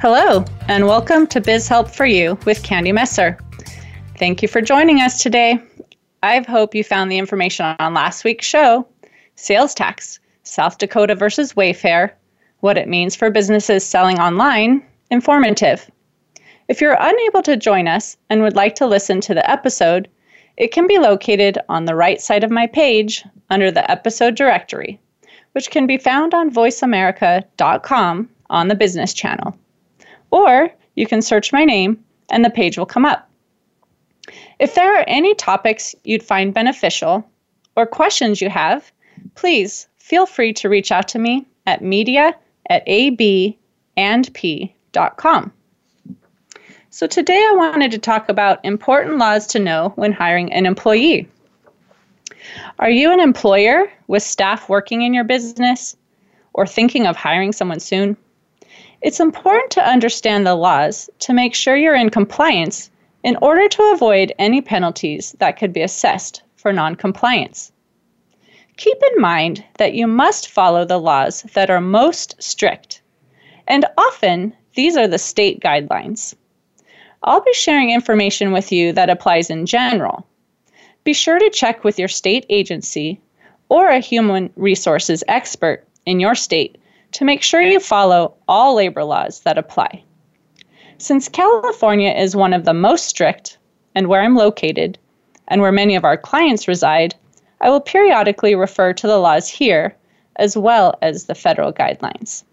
Hello, and welcome to Biz Help for You with Candy Messer. Thank you for joining us today. I hope you found the information on last week's show sales tax, South Dakota versus Wayfair, what it means for businesses selling online, informative. If you're unable to join us and would like to listen to the episode, it can be located on the right side of my page under the episode directory, which can be found on voiceamerica.com on the business channel. Or you can search my name and the page will come up. If there are any topics you'd find beneficial or questions you have, please feel free to reach out to me at media at abandp.com. So today I wanted to talk about important laws to know when hiring an employee. Are you an employer with staff working in your business or thinking of hiring someone soon? It's important to understand the laws to make sure you're in compliance in order to avoid any penalties that could be assessed for noncompliance. Keep in mind that you must follow the laws that are most strict, and often these are the state guidelines. I'll be sharing information with you that applies in general. Be sure to check with your state agency or a human resources expert in your state to make sure you follow all labor laws that apply. Since California is one of the most strict, and where I'm located, and where many of our clients reside, I will periodically refer to the laws here as well as the federal guidelines.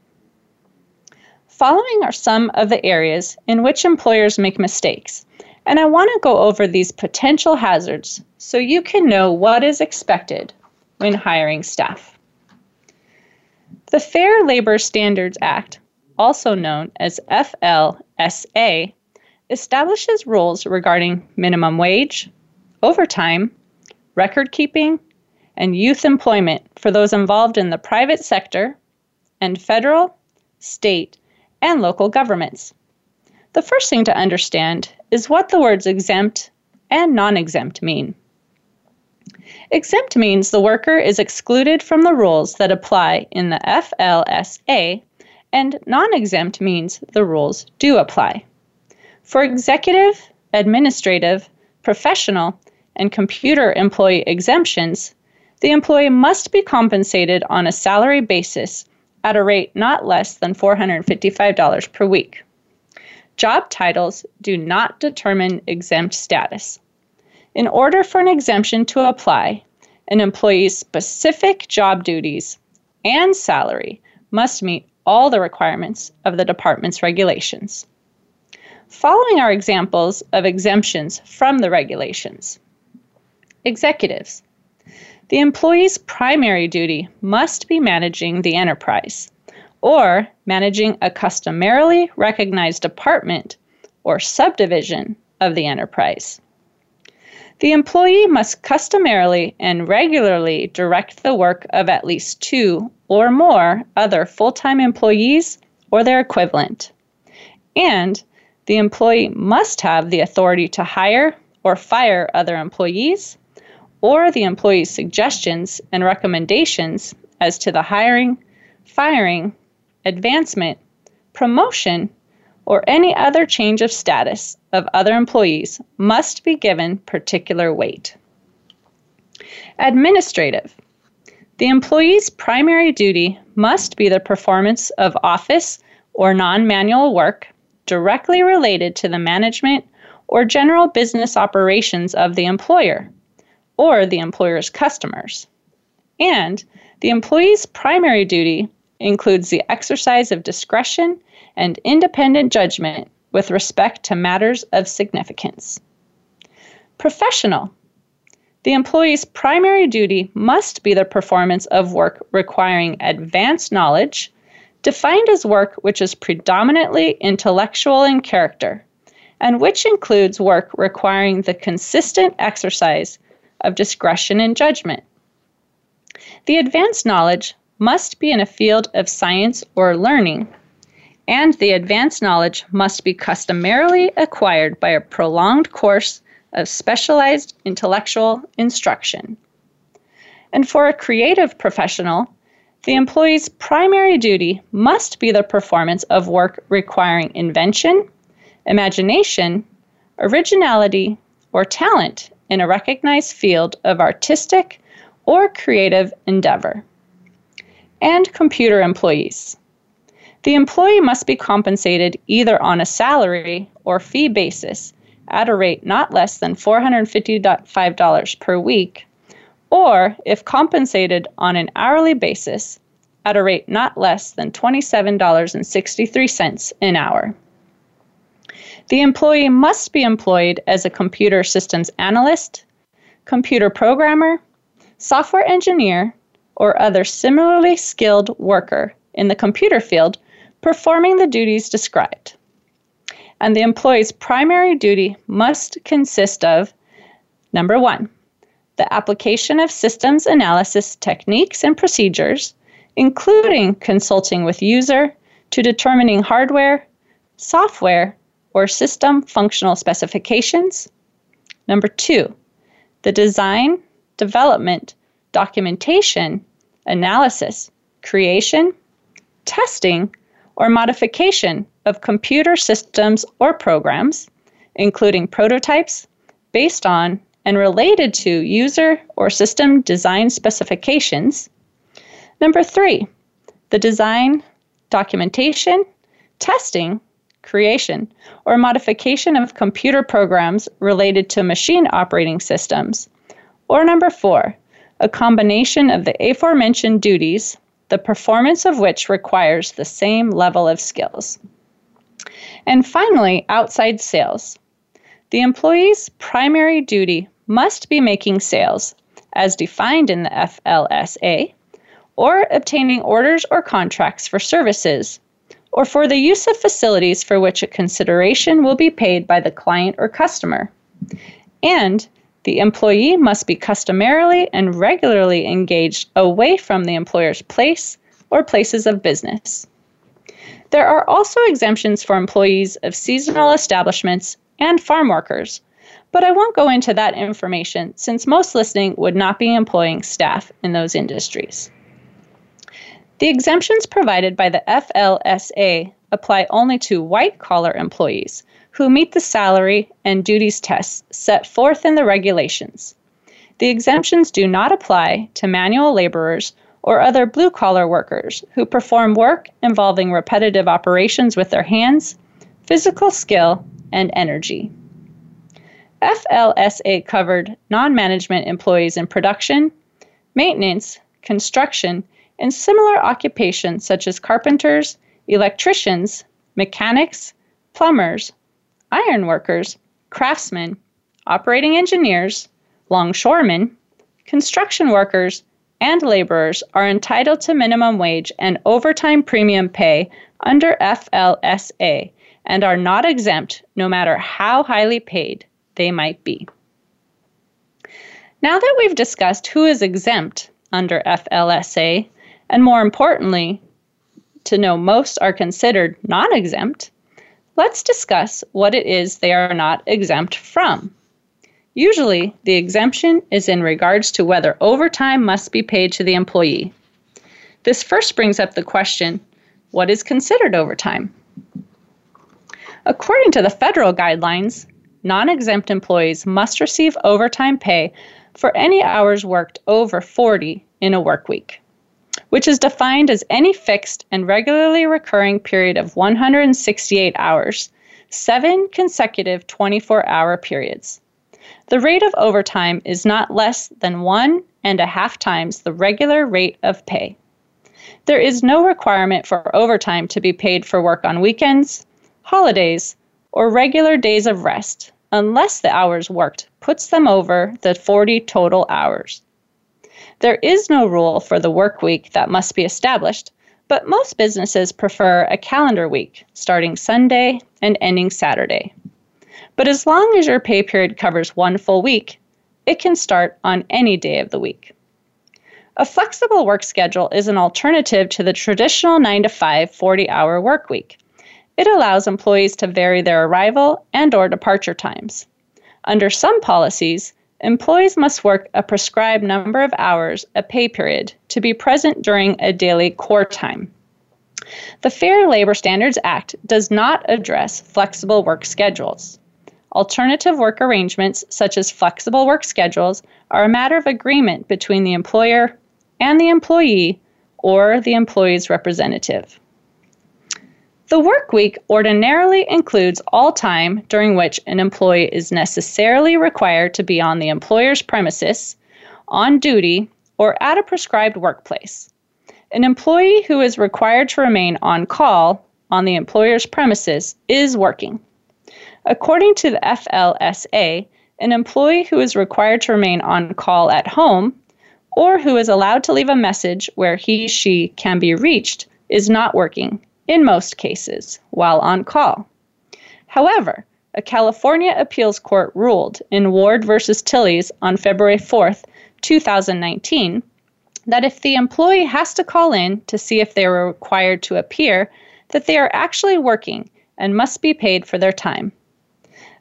Following are some of the areas in which employers make mistakes, and I want to go over these potential hazards so you can know what is expected when hiring staff. The Fair Labor Standards Act, also known as FLSA, establishes rules regarding minimum wage, overtime, record keeping, and youth employment for those involved in the private sector and federal, state, and local governments. The first thing to understand is what the words exempt and non exempt mean. Exempt means the worker is excluded from the rules that apply in the FLSA, and non exempt means the rules do apply. For executive, administrative, professional, and computer employee exemptions, the employee must be compensated on a salary basis at a rate not less than $455 per week. Job titles do not determine exempt status. In order for an exemption to apply, an employee's specific job duties and salary must meet all the requirements of the department's regulations. Following are examples of exemptions from the regulations. Executives. The employee's primary duty must be managing the enterprise or managing a customarily recognized department or subdivision of the enterprise. The employee must customarily and regularly direct the work of at least two or more other full time employees or their equivalent. And the employee must have the authority to hire or fire other employees or the employee's suggestions and recommendations as to the hiring, firing, advancement, promotion, or any other change of status of other employees must be given particular weight. Administrative. The employee's primary duty must be the performance of office or non manual work directly related to the management or general business operations of the employer or the employer's customers. And the employee's primary duty includes the exercise of discretion and independent judgment with respect to matters of significance. Professional. The employee's primary duty must be the performance of work requiring advanced knowledge, defined as work which is predominantly intellectual in character, and which includes work requiring the consistent exercise of discretion and judgment. The advanced knowledge must be in a field of science or learning, and the advanced knowledge must be customarily acquired by a prolonged course of specialized intellectual instruction. And for a creative professional, the employee's primary duty must be the performance of work requiring invention, imagination, originality, or talent in a recognized field of artistic or creative endeavor. And computer employees. The employee must be compensated either on a salary or fee basis at a rate not less than $455 per week, or if compensated on an hourly basis at a rate not less than $27.63 an hour. The employee must be employed as a computer systems analyst, computer programmer, software engineer, or other similarly skilled worker in the computer field performing the duties described. And the employee's primary duty must consist of number one, the application of systems analysis techniques and procedures, including consulting with user to determining hardware, software, or system functional specifications. Number two, the design, development, documentation, analysis, creation, testing, or modification of computer systems or programs, including prototypes, based on and related to user or system design specifications. Number three, the design, documentation, testing, creation, or modification of computer programs related to machine operating systems. Or number four, a combination of the aforementioned duties the performance of which requires the same level of skills. And finally, outside sales. The employee's primary duty must be making sales, as defined in the FLSA, or obtaining orders or contracts for services, or for the use of facilities for which a consideration will be paid by the client or customer. And the employee must be customarily and regularly engaged away from the employer's place or places of business. There are also exemptions for employees of seasonal establishments and farm workers, but I won't go into that information since most listening would not be employing staff in those industries. The exemptions provided by the FLSA apply only to white collar employees who meet the salary and duties tests set forth in the regulations. The exemptions do not apply to manual laborers or other blue collar workers who perform work involving repetitive operations with their hands, physical skill, and energy. FLSA covered non management employees in production, maintenance, construction, and similar occupations such as carpenters, electricians, mechanics, plumbers, ironworkers, craftsmen, operating engineers, longshoremen, construction workers, and laborers are entitled to minimum wage and overtime premium pay under FLSA and are not exempt no matter how highly paid they might be. Now that we've discussed who is exempt under FLSA, and more importantly, to know most are considered non exempt, let's discuss what it is they are not exempt from. Usually, the exemption is in regards to whether overtime must be paid to the employee. This first brings up the question what is considered overtime? According to the federal guidelines, non exempt employees must receive overtime pay for any hours worked over 40 in a work week which is defined as any fixed and regularly recurring period of 168 hours, seven consecutive 24 hour periods. The rate of overtime is not less than one and a half times the regular rate of pay. There is no requirement for overtime to be paid for work on weekends, holidays, or regular days of rest, unless the hours worked puts them over the 40 total hours. There is no rule for the work week that must be established, but most businesses prefer a calendar week starting Sunday and ending Saturday. But as long as your pay period covers one full week, it can start on any day of the week. A flexible work schedule is an alternative to the traditional 9 to 5 40-hour work week. It allows employees to vary their arrival and or departure times. Under some policies, employees must work a prescribed number of hours a pay period to be present during a daily core time. The Fair Labor Standards Act does not address flexible work schedules. Alternative work arrangements, such as flexible work schedules, are a matter of agreement between the employer and the employee or the employee's representative. The work week ordinarily includes all time during which an employee is necessarily required to be on the employer's premises, on duty, or at a prescribed workplace. An employee who is required to remain on call on the employer's premises is working. According to the FLSA, an employee who is required to remain on call at home or who is allowed to leave a message where he she can be reached is not working in most cases while on call. However, a California appeals court ruled in Ward v. Tillys on February 4, 2019, that if the employee has to call in to see if they are required to appear, that they are actually working and must be paid for their time.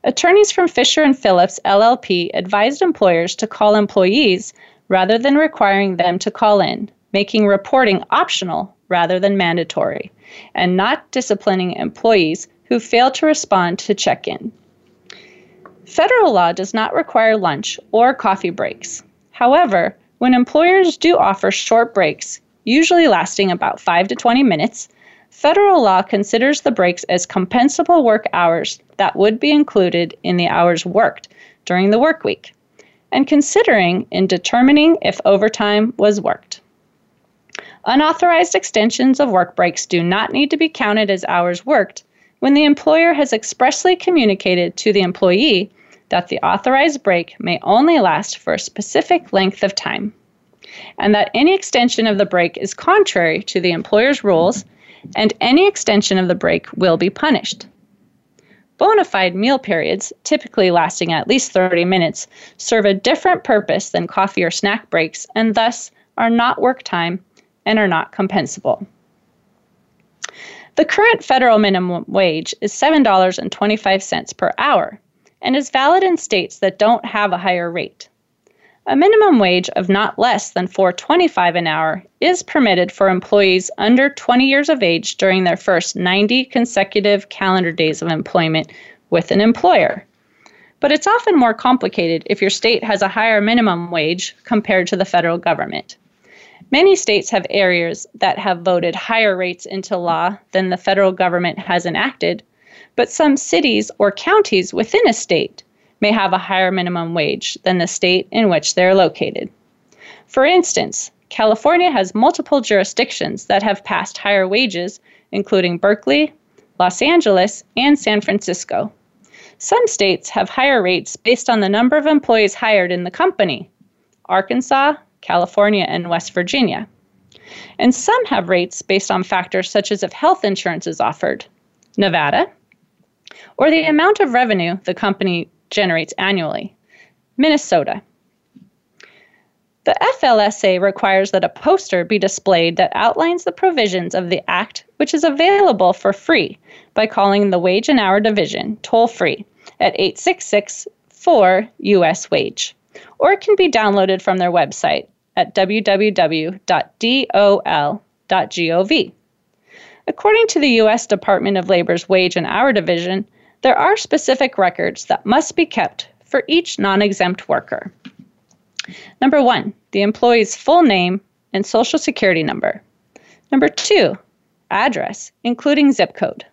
Attorneys from Fisher and Phillips LLP advised employers to call employees rather than requiring them to call in, making reporting optional rather than mandatory, and not disciplining employees who fail to respond to check in. Federal law does not require lunch or coffee breaks. However, when employers do offer short breaks, usually lasting about 5 to 20 minutes, federal law considers the breaks as compensable work hours that would be included in the hours worked during the work week and considering in determining if overtime was worked. Unauthorized extensions of work breaks do not need to be counted as hours worked when the employer has expressly communicated to the employee that the authorized break may only last for a specific length of time, and that any extension of the break is contrary to the employer's rules, and any extension of the break will be punished. Bona fide meal periods, typically lasting at least 30 minutes, serve a different purpose than coffee or snack breaks and thus are not work time and are not compensable. The current federal minimum wage is $7.25 per hour and is valid in states that don't have a higher rate. A minimum wage of not less than 4.25 an hour is permitted for employees under 20 years of age during their first 90 consecutive calendar days of employment with an employer. But it's often more complicated if your state has a higher minimum wage compared to the federal government. Many states have areas that have voted higher rates into law than the federal government has enacted, but some cities or counties within a state may have a higher minimum wage than the state in which they are located. For instance, California has multiple jurisdictions that have passed higher wages, including Berkeley, Los Angeles, and San Francisco. Some states have higher rates based on the number of employees hired in the company Arkansas, California, and West Virginia. And some have rates based on factors such as if health insurance is offered Nevada, or the amount of revenue the company generates annually. Minnesota. The FLSA requires that a poster be displayed that outlines the provisions of the Act, which is available for free by calling the Wage and Hour Division toll free at 866 4 US Wage, or it can be downloaded from their website at www.dol.gov. According to the U.S. Department of Labor's Wage and Hour Division, there are specific records that must be kept for each non exempt worker. Number one, the employee's full name and social security number. Number two, address, including zip code.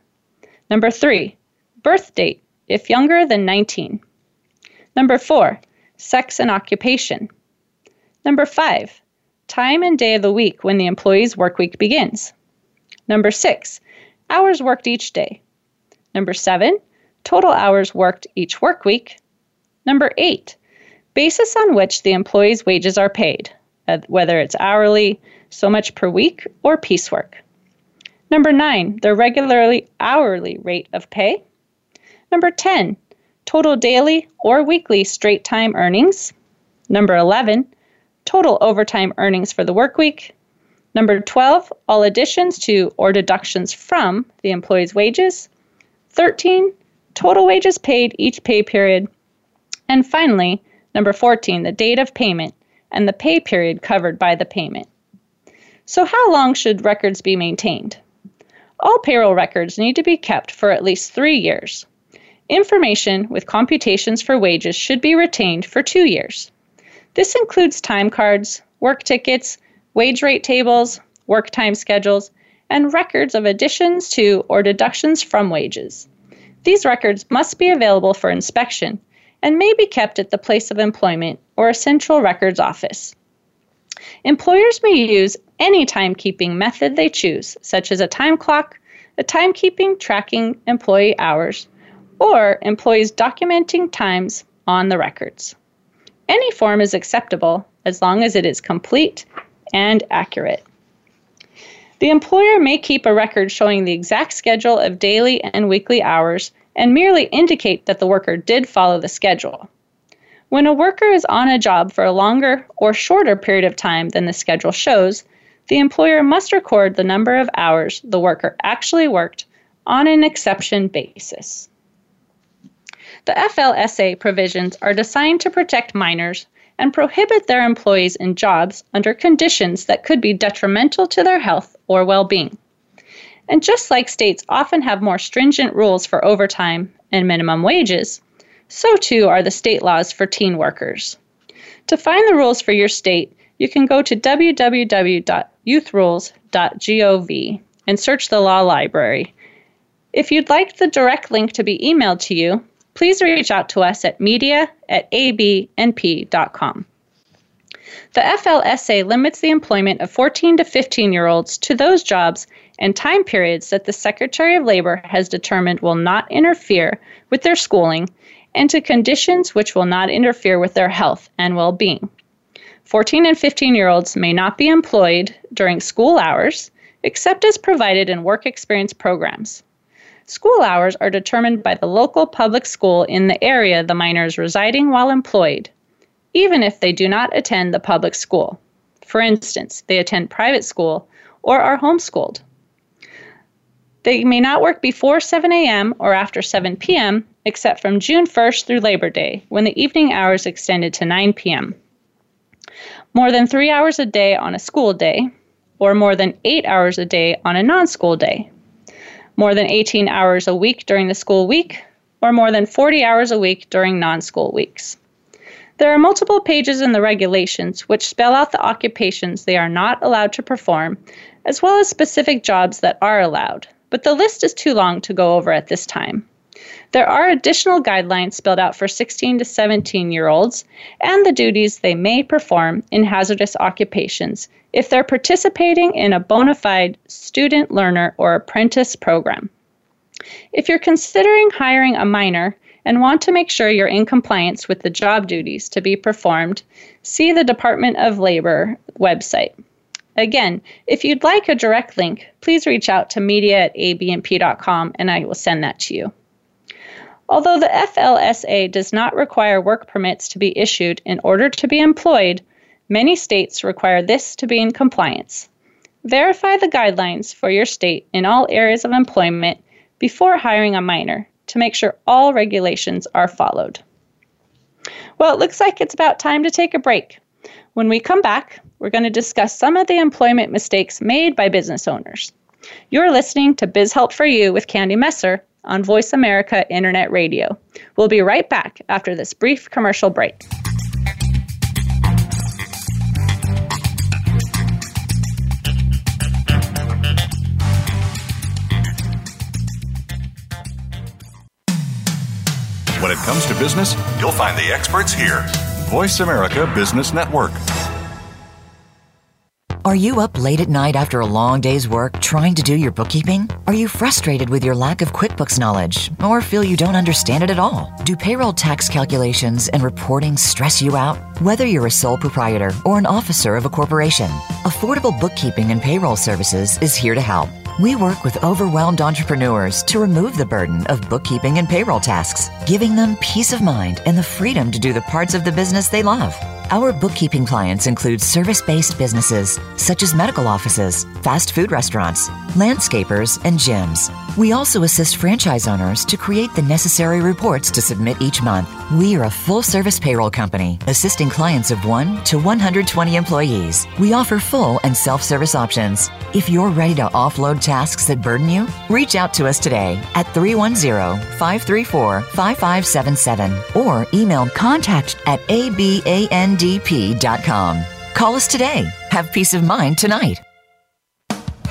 Number three, birth date, if younger than 19. Number four, sex and occupation. Number five, time and day of the week when the employee's work week begins. Number six, hours worked each day. Number seven, total hours worked each work week. Number eight, basis on which the employee's wages are paid, uh, whether it's hourly, so much per week, or piecework. Number nine, the regularly hourly rate of pay. Number 10, total daily or weekly straight time earnings. Number 11, total overtime earnings for the work week. Number 12, all additions to or deductions from the employee's wages. 13, total wages paid each pay period. And finally, number 14, the date of payment and the pay period covered by the payment. So, how long should records be maintained? All payroll records need to be kept for at least three years. Information with computations for wages should be retained for two years. This includes time cards, work tickets, wage rate tables, work time schedules, and records of additions to or deductions from wages. These records must be available for inspection and may be kept at the place of employment or a central records office. Employers may use any timekeeping method they choose, such as a time clock, a timekeeping tracking employee hours, or employees documenting times on the records. Any form is acceptable as long as it is complete and accurate. The employer may keep a record showing the exact schedule of daily and weekly hours and merely indicate that the worker did follow the schedule. When a worker is on a job for a longer or shorter period of time than the schedule shows, the employer must record the number of hours the worker actually worked on an exception basis. The FLSA provisions are designed to protect minors and prohibit their employees in jobs under conditions that could be detrimental to their health or well being. And just like states often have more stringent rules for overtime and minimum wages, so too are the state laws for teen workers. To find the rules for your state, you can go to www.youthrules.gov and search the law library. If you'd like the direct link to be emailed to you, please reach out to us at media at abandp.com. The FLSA limits the employment of 14 to 15 year olds to those jobs and time periods that the Secretary of Labor has determined will not interfere with their schooling and to conditions which will not interfere with their health and well being. 14 and 15 year olds may not be employed during school hours except as provided in work experience programs. School hours are determined by the local public school in the area the minor is residing while employed, even if they do not attend the public school. For instance, they attend private school or are homeschooled. They may not work before 7 a.m. or after 7 p.m., except from June 1st through Labor Day, when the evening hours extended to 9 p.m. More than three hours a day on a school day, or more than eight hours a day on a non school day more than 18 hours a week during the school week, or more than 40 hours a week during non school weeks. There are multiple pages in the regulations which spell out the occupations they are not allowed to perform, as well as specific jobs that are allowed, but the list is too long to go over at this time. There are additional guidelines spelled out for 16 to 17 year olds and the duties they may perform in hazardous occupations if they're participating in a bona fide student learner or apprentice program. If you're considering hiring a minor and want to make sure you're in compliance with the job duties to be performed, see the Department of Labor website. Again, if you'd like a direct link, please reach out to media at abandp.com and I will send that to you. Although the FLSA does not require work permits to be issued in order to be employed, many states require this to be in compliance. Verify the guidelines for your state in all areas of employment before hiring a minor to make sure all regulations are followed. Well, it looks like it's about time to take a break. When we come back, we're going to discuss some of the employment mistakes made by business owners. You're listening to Biz Help for You with Candy Messer on Voice America Internet Radio. We'll be right back after this brief commercial break. When it comes to business, you'll find the experts here. Voice America Business Network. Are you up late at night after a long day's work trying to do your bookkeeping? Are you frustrated with your lack of QuickBooks knowledge or feel you don't understand it at all? Do payroll tax calculations and reporting stress you out? Whether you're a sole proprietor or an officer of a corporation, Affordable Bookkeeping and Payroll Services is here to help. We work with overwhelmed entrepreneurs to remove the burden of bookkeeping and payroll tasks, giving them peace of mind and the freedom to do the parts of the business they love. Our bookkeeping clients include service based businesses such as medical offices, fast food restaurants, landscapers, and gyms. We also assist franchise owners to create the necessary reports to submit each month. We are a full service payroll company assisting clients of 1 to 120 employees. We offer full and self service options. If you're ready to offload tasks that burden you, reach out to us today at 310 534 5577 or email contact at abandp.com. Call us today. Have peace of mind tonight.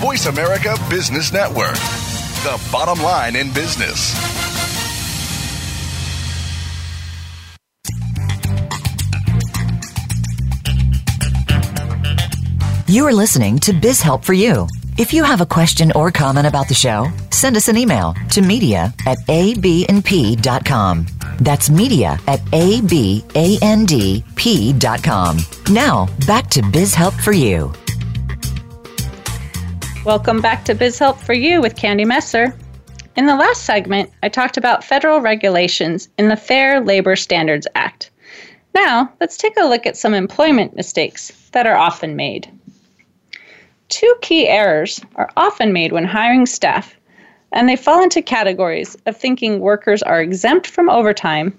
Voice America Business Network, the bottom line in business. You are listening to Biz Help for You. If you have a question or comment about the show, send us an email to media at abandp.com. That's media at abandp.com. Now, back to Biz Help for You. Welcome back to Biz Help for You with Candy Messer. In the last segment, I talked about federal regulations in the Fair Labor Standards Act. Now, let's take a look at some employment mistakes that are often made. Two key errors are often made when hiring staff, and they fall into categories of thinking workers are exempt from overtime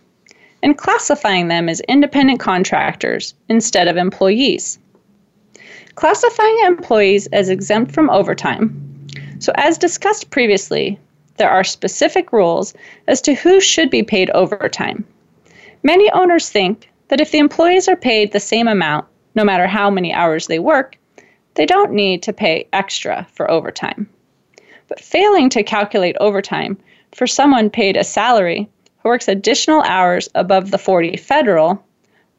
and classifying them as independent contractors instead of employees. Classifying employees as exempt from overtime. So, as discussed previously, there are specific rules as to who should be paid overtime. Many owners think that if the employees are paid the same amount, no matter how many hours they work, they don't need to pay extra for overtime. But failing to calculate overtime for someone paid a salary who works additional hours above the 40 federal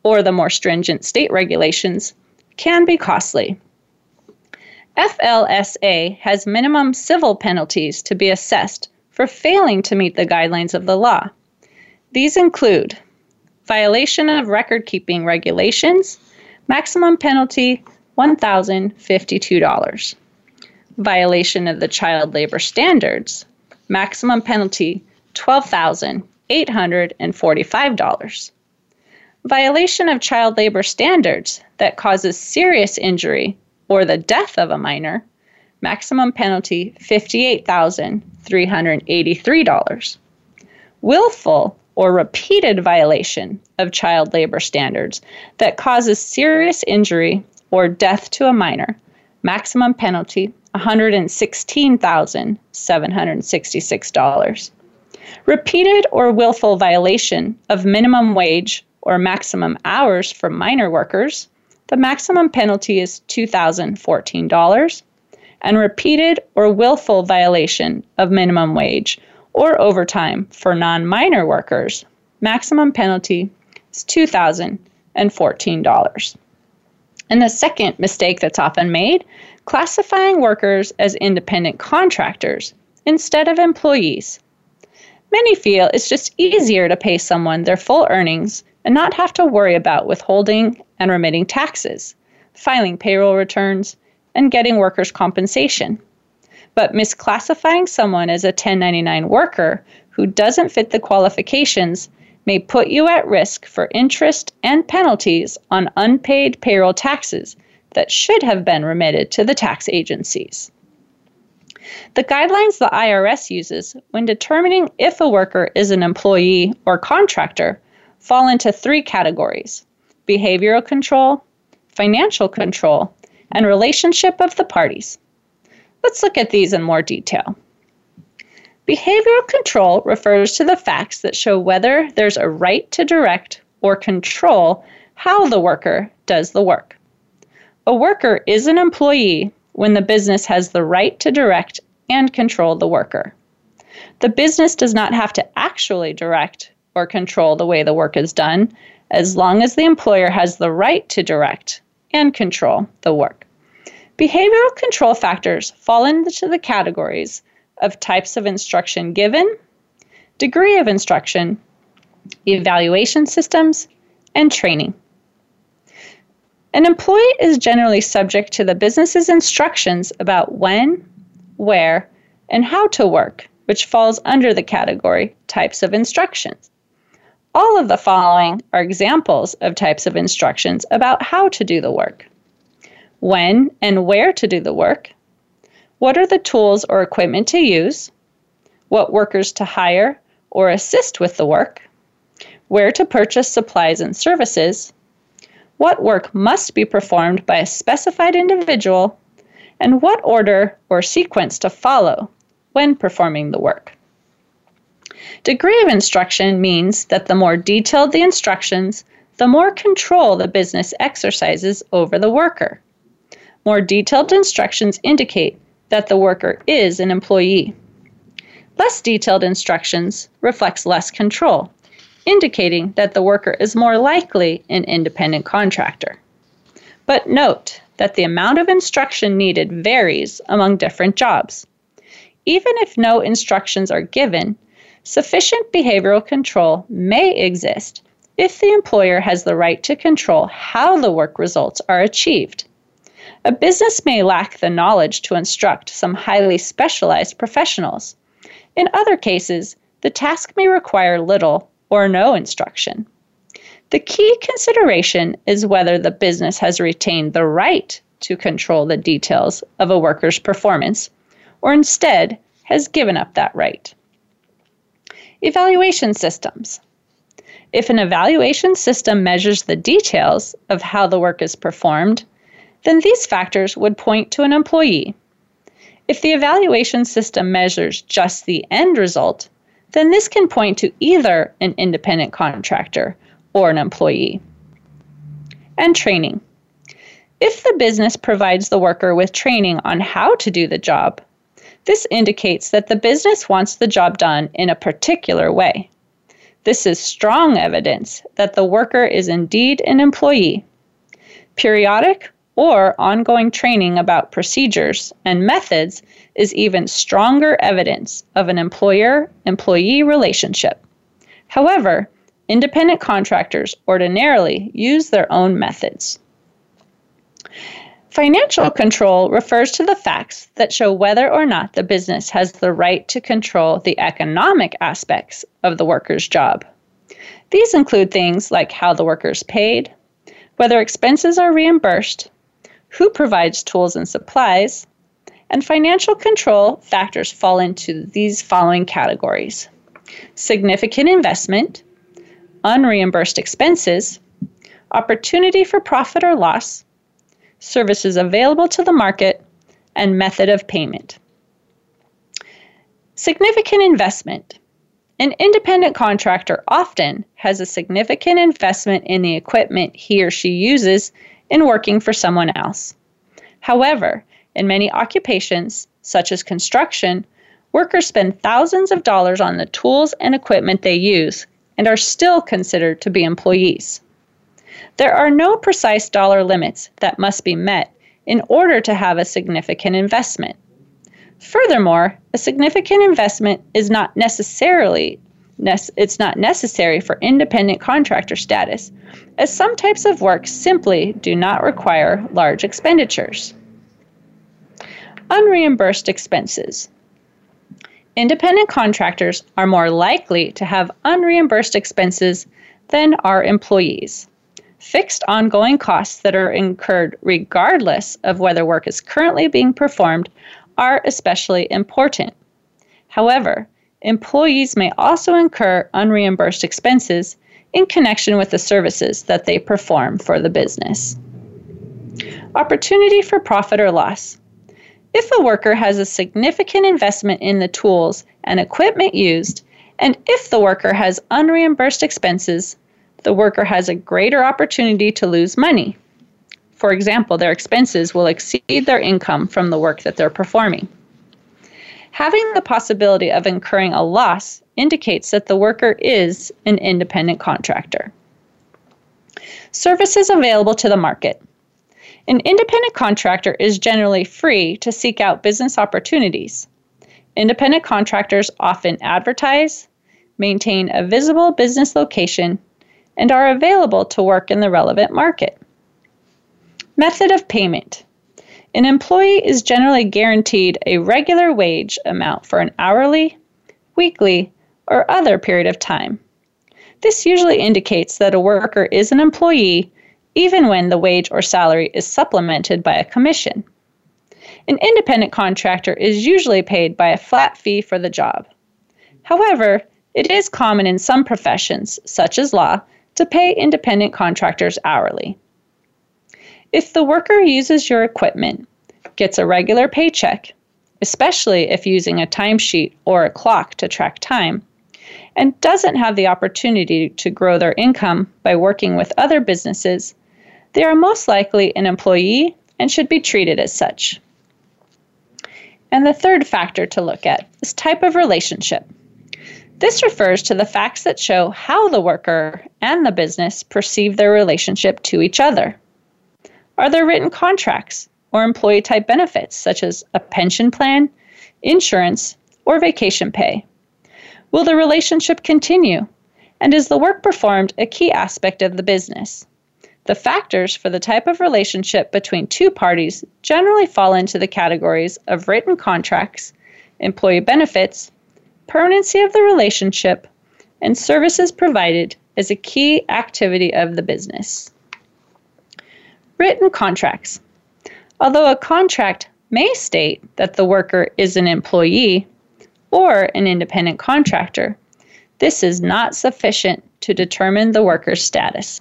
or the more stringent state regulations can be costly. FLSA has minimum civil penalties to be assessed for failing to meet the guidelines of the law. These include violation of record keeping regulations, maximum penalty $1,052. Violation of the child labor standards, maximum penalty $12,845. Violation of child labor standards that causes serious injury or the death of a minor, maximum penalty $58,383. Willful or repeated violation of child labor standards that causes serious injury or death to a minor, maximum penalty $116,766. Repeated or willful violation of minimum wage or maximum hours for minor workers, the maximum penalty is $2,014. And repeated or willful violation of minimum wage or overtime for non minor workers, maximum penalty is $2,014. And the second mistake that's often made classifying workers as independent contractors instead of employees. Many feel it's just easier to pay someone their full earnings and not have to worry about withholding and remitting taxes, filing payroll returns, and getting workers' compensation. But misclassifying someone as a 1099 worker who doesn't fit the qualifications may put you at risk for interest and penalties on unpaid payroll taxes that should have been remitted to the tax agencies. The guidelines the IRS uses when determining if a worker is an employee or contractor fall into three categories behavioral control, financial control, and relationship of the parties. Let's look at these in more detail. Behavioral control refers to the facts that show whether there's a right to direct or control how the worker does the work. A worker is an employee when the business has the right to direct and control the worker. The business does not have to actually direct or control the way the work is done as long as the employer has the right to direct and control the work. Behavioral control factors fall into the categories of types of instruction given, degree of instruction, evaluation systems, and training. An employee is generally subject to the business's instructions about when, where, and how to work, which falls under the category types of instructions. All of the following are examples of types of instructions about how to do the work. When and where to do the work. What are the tools or equipment to use? What workers to hire or assist with the work? Where to purchase supplies and services? What work must be performed by a specified individual? And what order or sequence to follow when performing the work? Degree of instruction means that the more detailed the instructions, the more control the business exercises over the worker. More detailed instructions indicate that the worker is an employee. Less detailed instructions reflects less control, indicating that the worker is more likely an independent contractor. But note that the amount of instruction needed varies among different jobs. Even if no instructions are given, Sufficient behavioral control may exist if the employer has the right to control how the work results are achieved. A business may lack the knowledge to instruct some highly specialized professionals. In other cases, the task may require little or no instruction. The key consideration is whether the business has retained the right to control the details of a worker's performance or instead has given up that right. Evaluation systems. If an evaluation system measures the details of how the work is performed, then these factors would point to an employee. If the evaluation system measures just the end result, then this can point to either an independent contractor or an employee. And training. If the business provides the worker with training on how to do the job, this indicates that the business wants the job done in a particular way. This is strong evidence that the worker is indeed an employee. Periodic or ongoing training about procedures and methods is even stronger evidence of an employer employee relationship. However, independent contractors ordinarily use their own methods. Financial control refers to the facts that show whether or not the business has the right to control the economic aspects of the worker's job. These include things like how the worker is paid, whether expenses are reimbursed, who provides tools and supplies, and financial control factors fall into these following categories significant investment, unreimbursed expenses, opportunity for profit or loss, services available to the market, and method of payment. Significant investment. An independent contractor often has a significant investment in the equipment he or she uses in working for someone else. However, in many occupations, such as construction, workers spend thousands of dollars on the tools and equipment they use and are still considered to be employees. There are no precise dollar limits that must be met in order to have a significant investment. Furthermore, a significant investment is not necessarily it's not necessary for independent contractor status, as some types of work simply do not require large expenditures. Unreimbursed expenses. Independent contractors are more likely to have unreimbursed expenses than are employees fixed ongoing costs that are incurred regardless of whether work is currently being performed are especially important. However, employees may also incur unreimbursed expenses in connection with the services that they perform for the business. Opportunity for profit or loss. If a worker has a significant investment in the tools and equipment used, and if the worker has unreimbursed expenses, the worker has a greater opportunity to lose money. For example, their expenses will exceed their income from the work that they're performing. Having the possibility of incurring a loss indicates that the worker is an independent contractor. Services available to the market. An independent contractor is generally free to seek out business opportunities. Independent contractors often advertise, maintain a visible business location, and are available to work in the relevant market. Method of payment. An employee is generally guaranteed a regular wage amount for an hourly, weekly, or other period of time. This usually indicates that a worker is an employee even when the wage or salary is supplemented by a commission. An independent contractor is usually paid by a flat fee for the job. However, it is common in some professions, such as law, to pay independent contractors hourly. If the worker uses your equipment, gets a regular paycheck, especially if using a timesheet or a clock to track time, and doesn't have the opportunity to grow their income by working with other businesses, they are most likely an employee and should be treated as such. And the third factor to look at is type of relationship. This refers to the facts that show how the worker and the business perceive their relationship to each other. Are there written contracts or employee type benefits, such as a pension plan, insurance, or vacation pay? Will the relationship continue? And is the work performed a key aspect of the business? The factors for the type of relationship between two parties generally fall into the categories of written contracts, employee benefits, permanency of the relationship, and services provided as a key activity of the business. Written contracts. Although a contract may state that the worker is an employee or an independent contractor, this is not sufficient to determine the worker's status.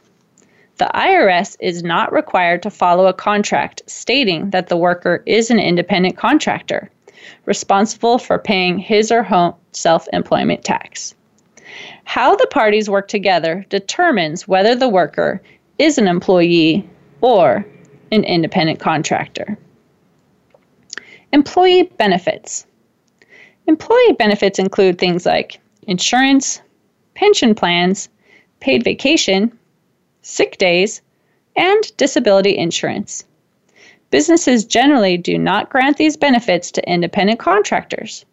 The IRS is not required to follow a contract stating that the worker is an independent contractor responsible for paying his or her self employment tax. How the parties work together determines whether the worker is an employee or an independent contractor. Employee benefits. Employee benefits include things like insurance, pension plans, paid vacation, sick days, and disability insurance. Businesses generally do not grant these benefits to independent contractors.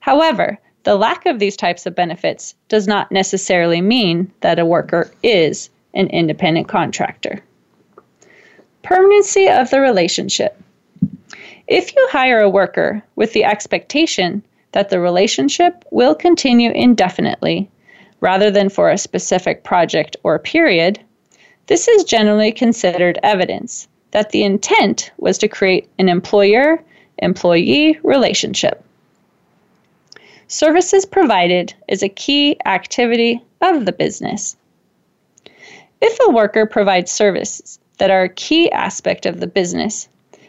However, the lack of these types of benefits does not necessarily mean that a worker is an independent contractor. Permanency of the relationship. If you hire a worker with the expectation that the relationship will continue indefinitely rather than for a specific project or period, this is generally considered evidence that the intent was to create an employer employee relationship. Services provided is a key activity of the business. If a worker provides services that are a key aspect of the business,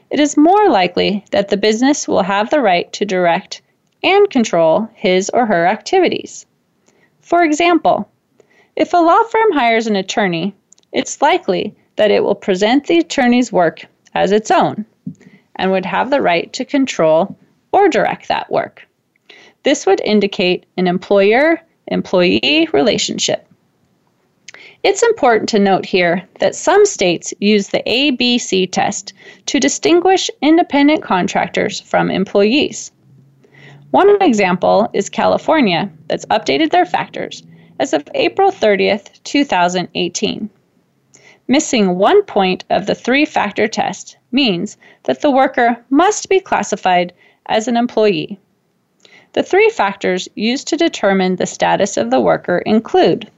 it is more likely that the business will have the right to direct and control his or her activities. For example, if a law firm hires an attorney it's likely that it will present the attorney's work as its own and would have the right to control or direct that work. This would indicate an employer employee relationship. It's important to note here that some states use the ABC test to distinguish independent contractors from employees. One example is California, that's updated their factors as of April 30th, 2018. Missing one point of the three factor test means that the worker must be classified as an employee. The three factors used to determine the status of the worker include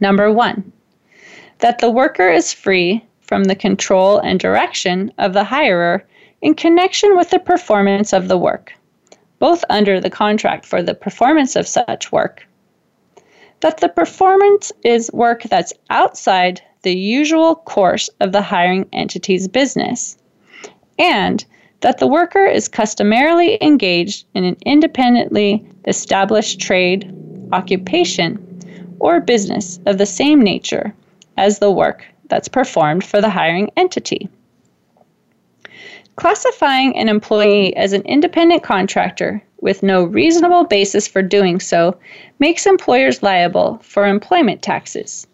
number one, that the worker is free from the control and direction of the hirer in connection with the performance of the work, both under the contract for the performance of such work. That the performance is work that's outside the usual course of the hiring entity's business, and that the worker is customarily engaged in an independently established trade, occupation, or business of the same nature as the work that's performed for the hiring entity. Classifying an employee as an independent contractor with no reasonable basis for doing so makes employers liable for employment taxes.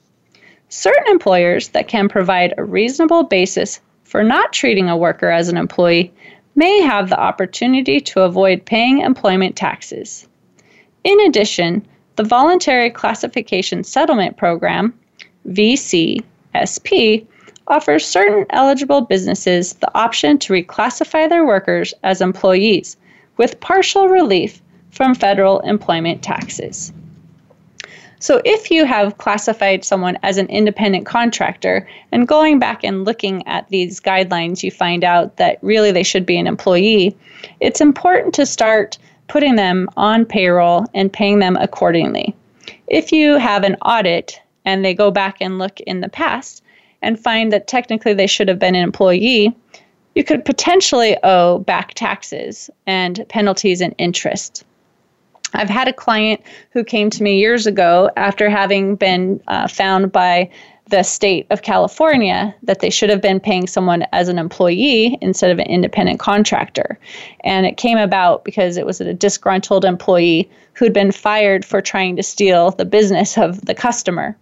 Certain employers that can provide a reasonable basis for not treating a worker as an employee may have the opportunity to avoid paying employment taxes. In addition, the Voluntary Classification Settlement Program, VCSP, offers certain eligible businesses the option to reclassify their workers as employees with partial relief from federal employment taxes. So, if you have classified someone as an independent contractor and going back and looking at these guidelines, you find out that really they should be an employee, it's important to start putting them on payroll and paying them accordingly. If you have an audit and they go back and look in the past and find that technically they should have been an employee, you could potentially owe back taxes and penalties and interest. I've had a client who came to me years ago after having been uh, found by the state of California that they should have been paying someone as an employee instead of an independent contractor. And it came about because it was a disgruntled employee who'd been fired for trying to steal the business of the customer.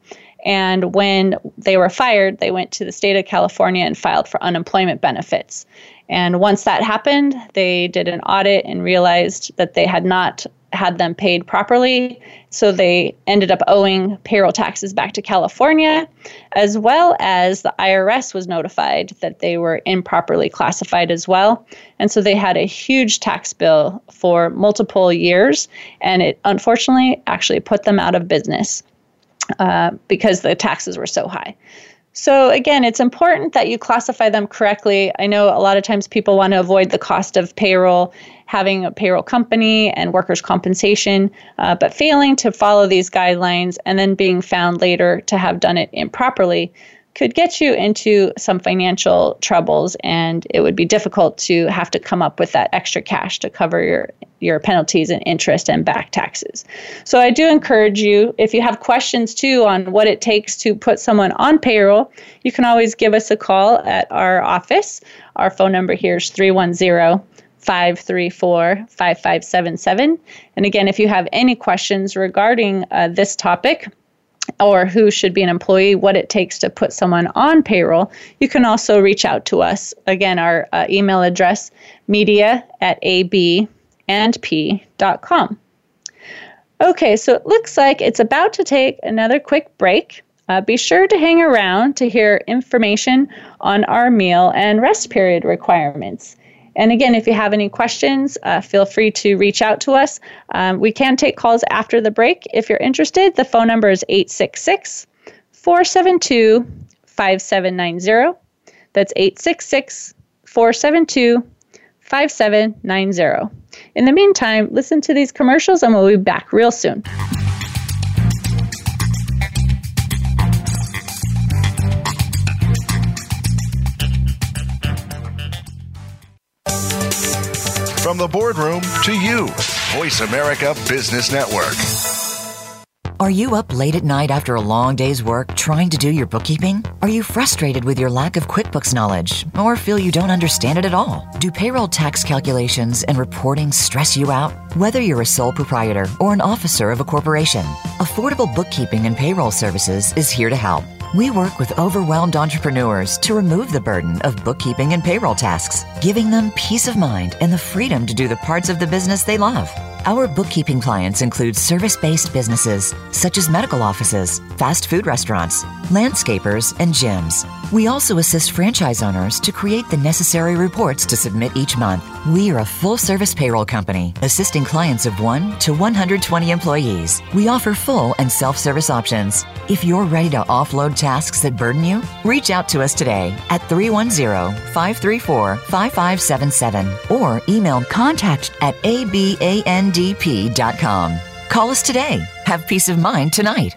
And when they were fired, they went to the state of California and filed for unemployment benefits. And once that happened, they did an audit and realized that they had not had them paid properly. So they ended up owing payroll taxes back to California, as well as the IRS was notified that they were improperly classified as well. And so they had a huge tax bill for multiple years, and it unfortunately actually put them out of business uh, because the taxes were so high. So, again, it's important that you classify them correctly. I know a lot of times people want to avoid the cost of payroll, having a payroll company and workers' compensation, uh, but failing to follow these guidelines and then being found later to have done it improperly could get you into some financial troubles and it would be difficult to have to come up with that extra cash to cover your your penalties and interest and back taxes. So I do encourage you if you have questions too on what it takes to put someone on payroll, you can always give us a call at our office. Our phone number here is 310 534 5577. And again, if you have any questions regarding uh, this topic, or who should be an employee, what it takes to put someone on payroll, you can also reach out to us. Again, our uh, email address, media at abandp.com. Okay, so it looks like it's about to take another quick break. Uh, be sure to hang around to hear information on our meal and rest period requirements. And again, if you have any questions, uh, feel free to reach out to us. Um, we can take calls after the break if you're interested. The phone number is 866 472 5790. That's 866 472 5790. In the meantime, listen to these commercials and we'll be back real soon. From the boardroom to you, Voice America Business Network. Are you up late at night after a long day's work trying to do your bookkeeping? Are you frustrated with your lack of QuickBooks knowledge or feel you don't understand it at all? Do payroll tax calculations and reporting stress you out? Whether you're a sole proprietor or an officer of a corporation, Affordable Bookkeeping and Payroll Services is here to help. We work with overwhelmed entrepreneurs to remove the burden of bookkeeping and payroll tasks, giving them peace of mind and the freedom to do the parts of the business they love. Our bookkeeping clients include service based businesses such as medical offices, fast food restaurants, landscapers, and gyms. We also assist franchise owners to create the necessary reports to submit each month. We are a full service payroll company assisting clients of 1 to 120 employees. We offer full and self service options. If you're ready to offload tasks that burden you, reach out to us today at 310 534 5577 or email contact at abandp.com. Call us today. Have peace of mind tonight.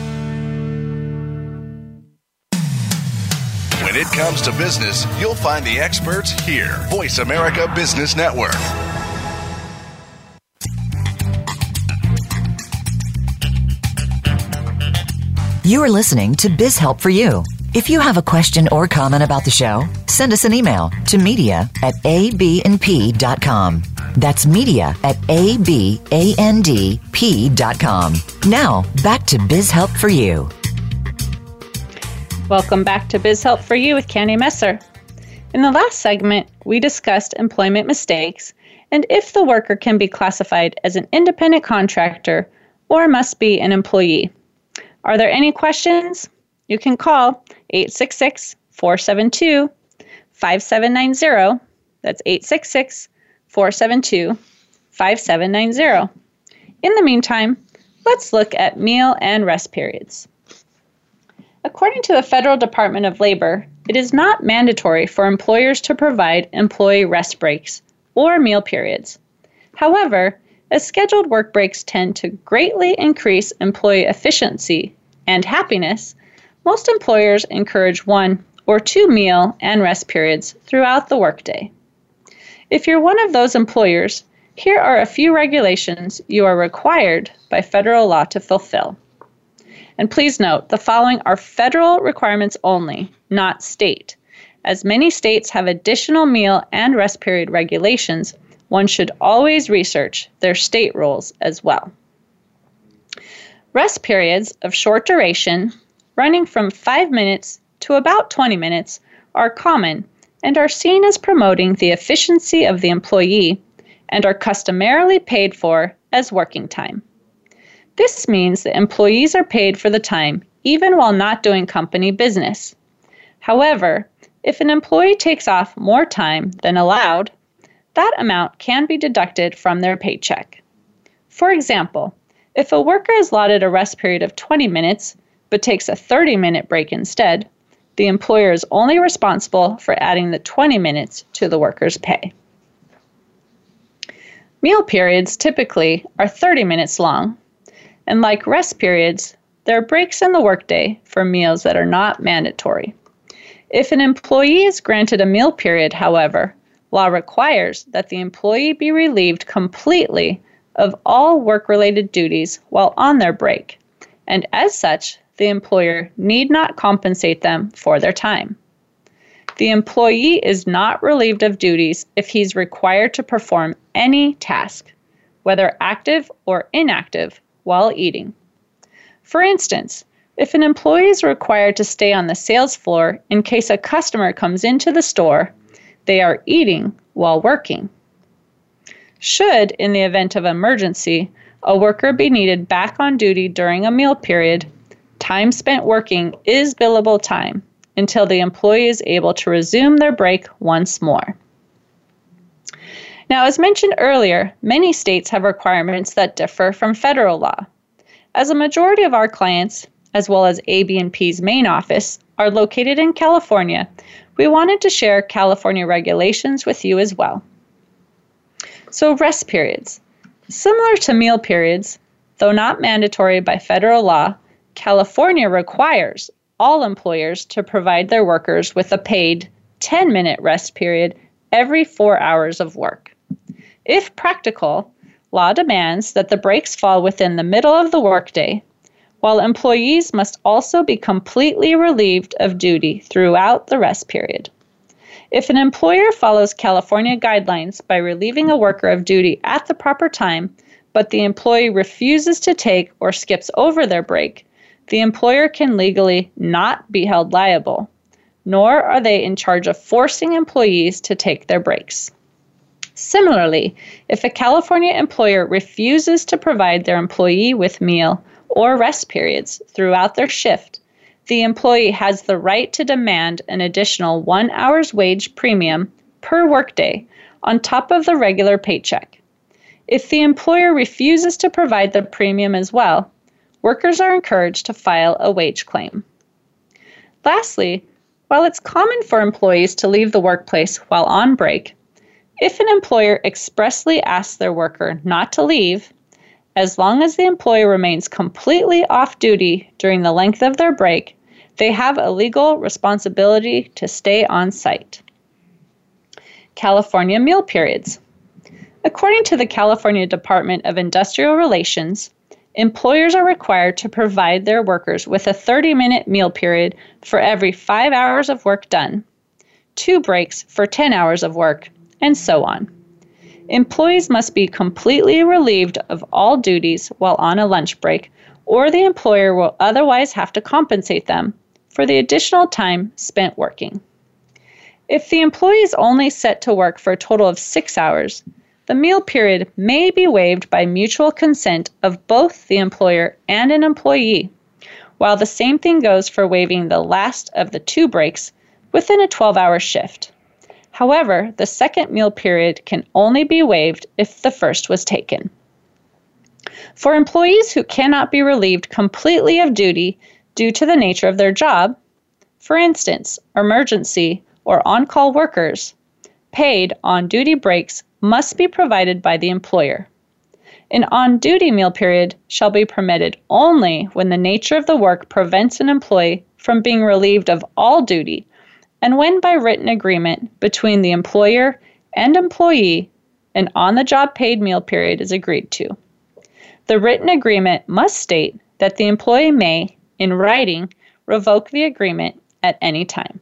It comes to business, you'll find the experts here. Voice America Business Network. You are listening to Biz Help for You. If you have a question or comment about the show, send us an email to media at abandp.com. That's media at abandp.com. Now, back to Biz Help for You. Welcome back to Biz Help for You with Candy Messer. In the last segment, we discussed employment mistakes and if the worker can be classified as an independent contractor or must be an employee. Are there any questions? You can call 866 472 5790. That's 866 472 5790. In the meantime, let's look at meal and rest periods. According to the Federal Department of Labor, it is not mandatory for employers to provide employee rest breaks or meal periods. However, as scheduled work breaks tend to greatly increase employee efficiency and happiness, most employers encourage one or two meal and rest periods throughout the workday. If you're one of those employers, here are a few regulations you are required by federal law to fulfill. And please note, the following are federal requirements only, not state. As many states have additional meal and rest period regulations, one should always research their state rules as well. Rest periods of short duration, running from 5 minutes to about 20 minutes, are common and are seen as promoting the efficiency of the employee and are customarily paid for as working time. This means that employees are paid for the time even while not doing company business. However, if an employee takes off more time than allowed, that amount can be deducted from their paycheck. For example, if a worker is allotted a rest period of 20 minutes but takes a 30 minute break instead, the employer is only responsible for adding the 20 minutes to the worker's pay. Meal periods typically are 30 minutes long, and like rest periods, there are breaks in the workday for meals that are not mandatory. If an employee is granted a meal period, however, law requires that the employee be relieved completely of all work related duties while on their break, and as such, the employer need not compensate them for their time. The employee is not relieved of duties if he's required to perform any task, whether active or inactive, while eating. For instance, if an employee is required to stay on the sales floor in case a customer comes into the store, they are eating while working. Should, in the event of emergency, a worker be needed back on duty during a meal period, time spent working is billable time until the employee is able to resume their break once more. Now, as mentioned earlier, many states have requirements that differ from federal law. As a majority of our clients, as well as ABNP's main office, are located in California, we wanted to share California regulations with you as well. So, rest periods. Similar to meal periods, though not mandatory by federal law, California requires all employers to provide their workers with a paid 10 minute rest period every four hours of work. If practical, law demands that the breaks fall within the middle of the workday, while employees must also be completely relieved of duty throughout the rest period. If an employer follows California guidelines by relieving a worker of duty at the proper time, but the employee refuses to take or skips over their break, the employer can legally not be held liable, nor are they in charge of forcing employees to take their breaks. Similarly, if a California employer refuses to provide their employee with meal or rest periods throughout their shift, the employee has the right to demand an additional one hour's wage premium per workday on top of the regular paycheck. If the employer refuses to provide the premium as well, workers are encouraged to file a wage claim. Lastly, while it's common for employees to leave the workplace while on break, if an employer expressly asks their worker not to leave, as long as the employee remains completely off duty during the length of their break, they have a legal responsibility to stay on site. California meal periods. According to the California Department of Industrial Relations, employers are required to provide their workers with a 30 minute meal period for every five hours of work done, two breaks for 10 hours of work, and so on. Employees must be completely relieved of all duties while on a lunch break, or the employer will otherwise have to compensate them for the additional time spent working. If the employee is only set to work for a total of six hours, the meal period may be waived by mutual consent of both the employer and an employee, while the same thing goes for waiving the last of the two breaks within a 12 hour shift. However, the second meal period can only be waived if the first was taken. For employees who cannot be relieved completely of duty due to the nature of their job, for instance, emergency or on call workers, paid on duty breaks must be provided by the employer. An on duty meal period shall be permitted only when the nature of the work prevents an employee from being relieved of all duty and when by written agreement between the employer and employee an on the job paid meal period is agreed to. The written agreement must state that the employee may, in writing, revoke the agreement at any time.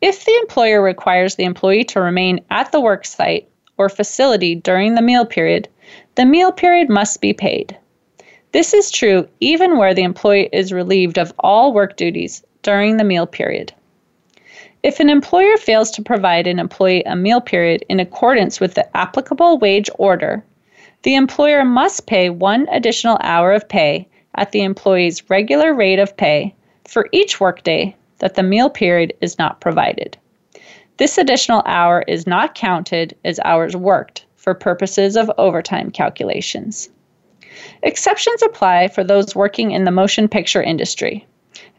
If the employer requires the employee to remain at the work site or facility during the meal period, the meal period must be paid. This is true even where the employee is relieved of all work duties during the meal period. If an employer fails to provide an employee a meal period in accordance with the applicable wage order, the employer must pay one additional hour of pay at the employee's regular rate of pay for each workday that the meal period is not provided. This additional hour is not counted as hours worked for purposes of overtime calculations. Exceptions apply for those working in the motion picture industry.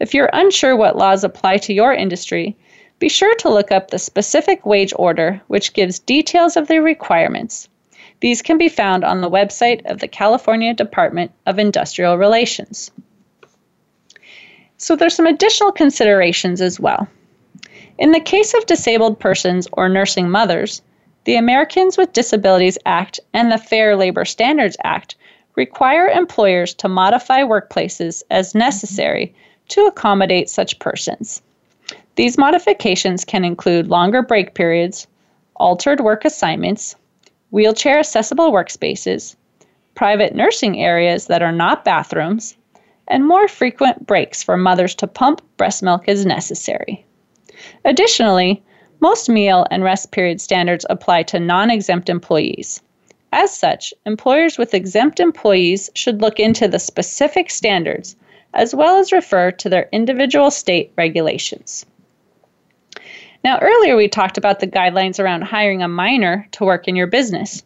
If you're unsure what laws apply to your industry, be sure to look up the specific wage order, which gives details of the requirements. These can be found on the website of the California Department of Industrial Relations. So there's some additional considerations as well. In the case of disabled persons or nursing mothers, the Americans with Disabilities Act and the Fair Labor Standards Act require employers to modify workplaces as necessary to accommodate such persons. These modifications can include longer break periods, altered work assignments, wheelchair accessible workspaces, private nursing areas that are not bathrooms, and more frequent breaks for mothers to pump breast milk as necessary. Additionally, most meal and rest period standards apply to non exempt employees. As such, employers with exempt employees should look into the specific standards as well as refer to their individual state regulations. Now, earlier we talked about the guidelines around hiring a minor to work in your business.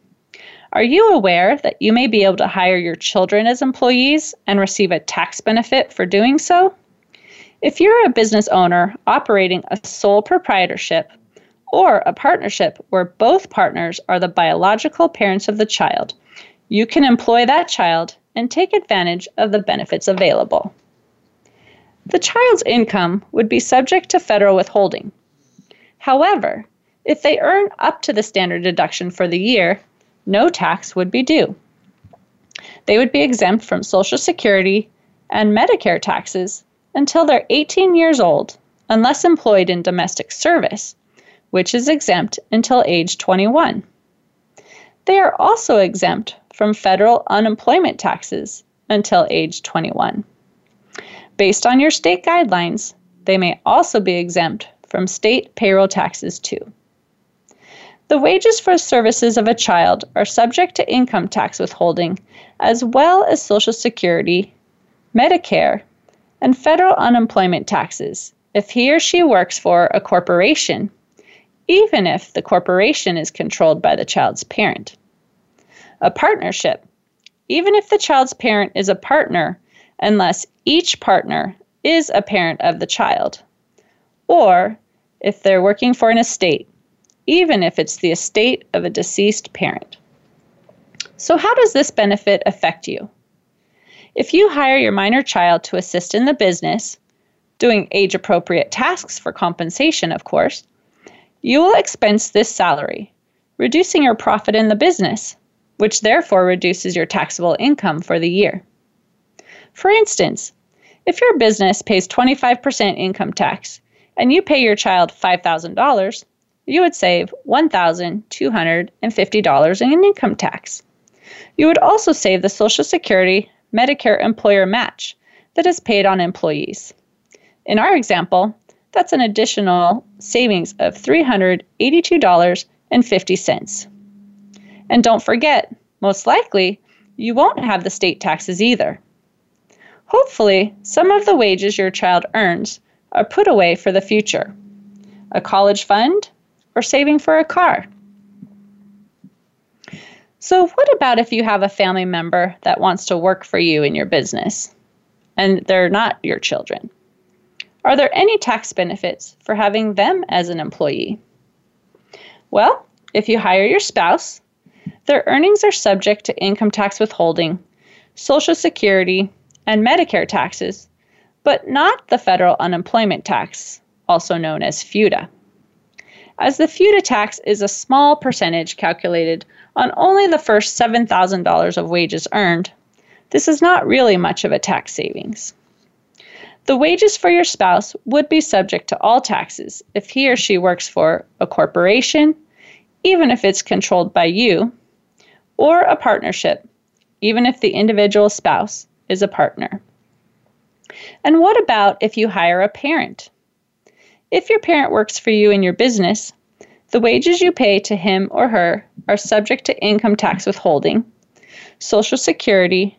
Are you aware that you may be able to hire your children as employees and receive a tax benefit for doing so? If you're a business owner operating a sole proprietorship or a partnership where both partners are the biological parents of the child, you can employ that child and take advantage of the benefits available. The child's income would be subject to federal withholding. However, if they earn up to the standard deduction for the year, no tax would be due. They would be exempt from Social Security and Medicare taxes until they're 18 years old, unless employed in domestic service, which is exempt until age 21. They are also exempt from federal unemployment taxes until age 21. Based on your state guidelines, they may also be exempt from state payroll taxes too. The wages for services of a child are subject to income tax withholding, as well as Social Security, Medicare, and federal unemployment taxes if he or she works for a corporation, even if the corporation is controlled by the child's parent. A partnership, even if the child's parent is a partner, unless each partner is a parent of the child, or if they're working for an estate, even if it's the estate of a deceased parent. So, how does this benefit affect you? If you hire your minor child to assist in the business, doing age appropriate tasks for compensation, of course, you will expense this salary, reducing your profit in the business, which therefore reduces your taxable income for the year. For instance, if your business pays 25% income tax and you pay your child $5,000, you would save $1,250 in income tax. You would also save the Social Security Medicare employer match that is paid on employees. In our example, that's an additional savings of $382.50. And don't forget, most likely, you won't have the state taxes either. Hopefully, some of the wages your child earns are put away for the future a college fund or saving for a car. So, what about if you have a family member that wants to work for you in your business and they're not your children? Are there any tax benefits for having them as an employee? Well, if you hire your spouse, their earnings are subject to income tax withholding, Social Security, and Medicare taxes, but not the federal unemployment tax, also known as FUTA. As the FUTA tax is a small percentage calculated on only the first $7,000 of wages earned, this is not really much of a tax savings. The wages for your spouse would be subject to all taxes if he or she works for a corporation, even if it's controlled by you, or a partnership, even if the individual spouse is a partner. And what about if you hire a parent? If your parent works for you in your business, the wages you pay to him or her are subject to income tax withholding, Social Security,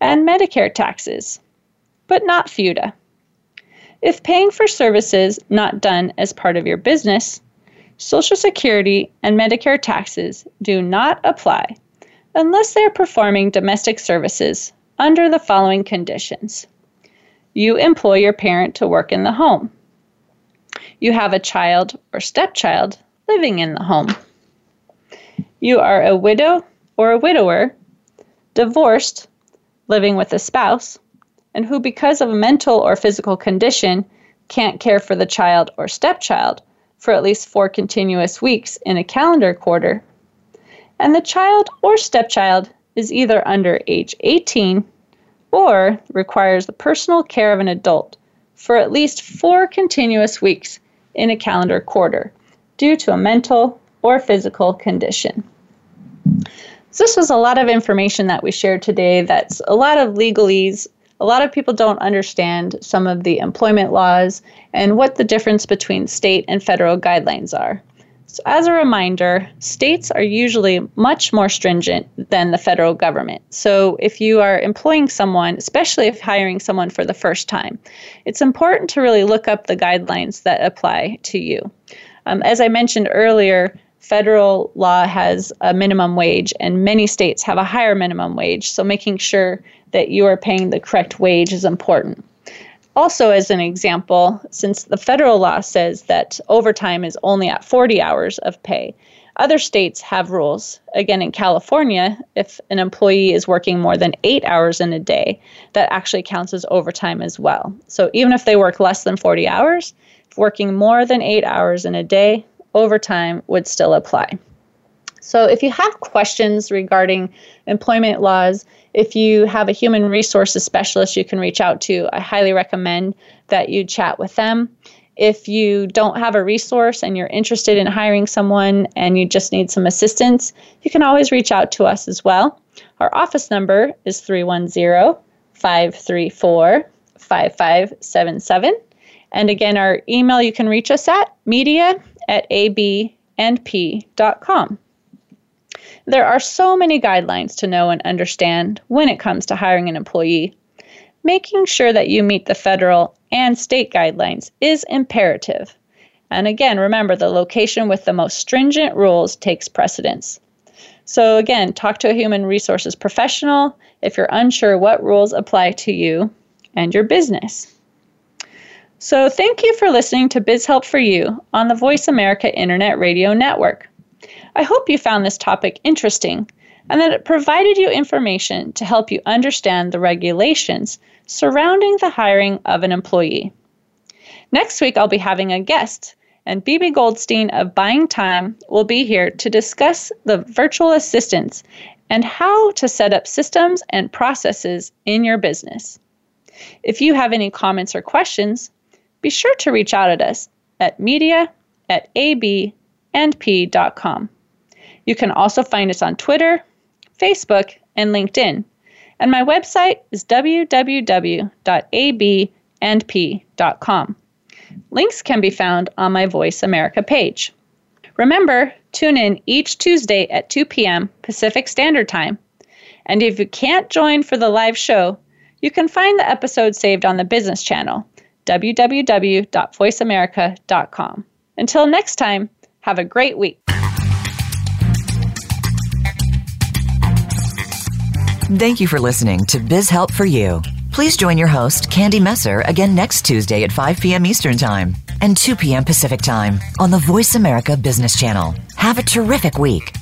and Medicare taxes, but not FUTA. If paying for services not done as part of your business, Social Security and Medicare taxes do not apply unless they are performing domestic services under the following conditions. You employ your parent to work in the home. You have a child or stepchild living in the home. You are a widow or a widower, divorced, living with a spouse, and who, because of a mental or physical condition, can't care for the child or stepchild for at least four continuous weeks in a calendar quarter, and the child or stepchild is either under age 18 or requires the personal care of an adult for at least four continuous weeks in a calendar quarter due to a mental or physical condition. So this was a lot of information that we shared today that's a lot of legalese a lot of people don't understand some of the employment laws and what the difference between state and federal guidelines are. So, as a reminder, states are usually much more stringent than the federal government. So, if you are employing someone, especially if hiring someone for the first time, it's important to really look up the guidelines that apply to you. Um, as I mentioned earlier, federal law has a minimum wage, and many states have a higher minimum wage. So, making sure that you are paying the correct wage is important. Also, as an example, since the federal law says that overtime is only at 40 hours of pay, other states have rules. Again, in California, if an employee is working more than eight hours in a day, that actually counts as overtime as well. So even if they work less than 40 hours, working more than eight hours in a day, overtime would still apply. So if you have questions regarding employment laws, if you have a human resources specialist you can reach out to, I highly recommend that you chat with them. If you don't have a resource and you're interested in hiring someone and you just need some assistance, you can always reach out to us as well. Our office number is 310 534 5577. And again, our email you can reach us at media at abandp.com. There are so many guidelines to know and understand when it comes to hiring an employee. Making sure that you meet the federal and state guidelines is imperative. And again, remember the location with the most stringent rules takes precedence. So, again, talk to a human resources professional if you're unsure what rules apply to you and your business. So, thank you for listening to Biz Help for You on the Voice America Internet Radio Network. I hope you found this topic interesting and that it provided you information to help you understand the regulations surrounding the hiring of an employee. Next week, I'll be having a guest and BB Goldstein of Buying Time will be here to discuss the virtual assistants and how to set up systems and processes in your business. If you have any comments or questions, be sure to reach out at us at media at abandp.com. You can also find us on Twitter, Facebook, and LinkedIn. And my website is www.abandp.com. Links can be found on my Voice America page. Remember, tune in each Tuesday at 2 p.m. Pacific Standard Time. And if you can't join for the live show, you can find the episode saved on the business channel, www.voiceamerica.com. Until next time, have a great week. Thank you for listening to Biz Help for You. Please join your host, Candy Messer, again next Tuesday at 5 p.m. Eastern Time and 2 p.m. Pacific Time on the Voice America Business Channel. Have a terrific week.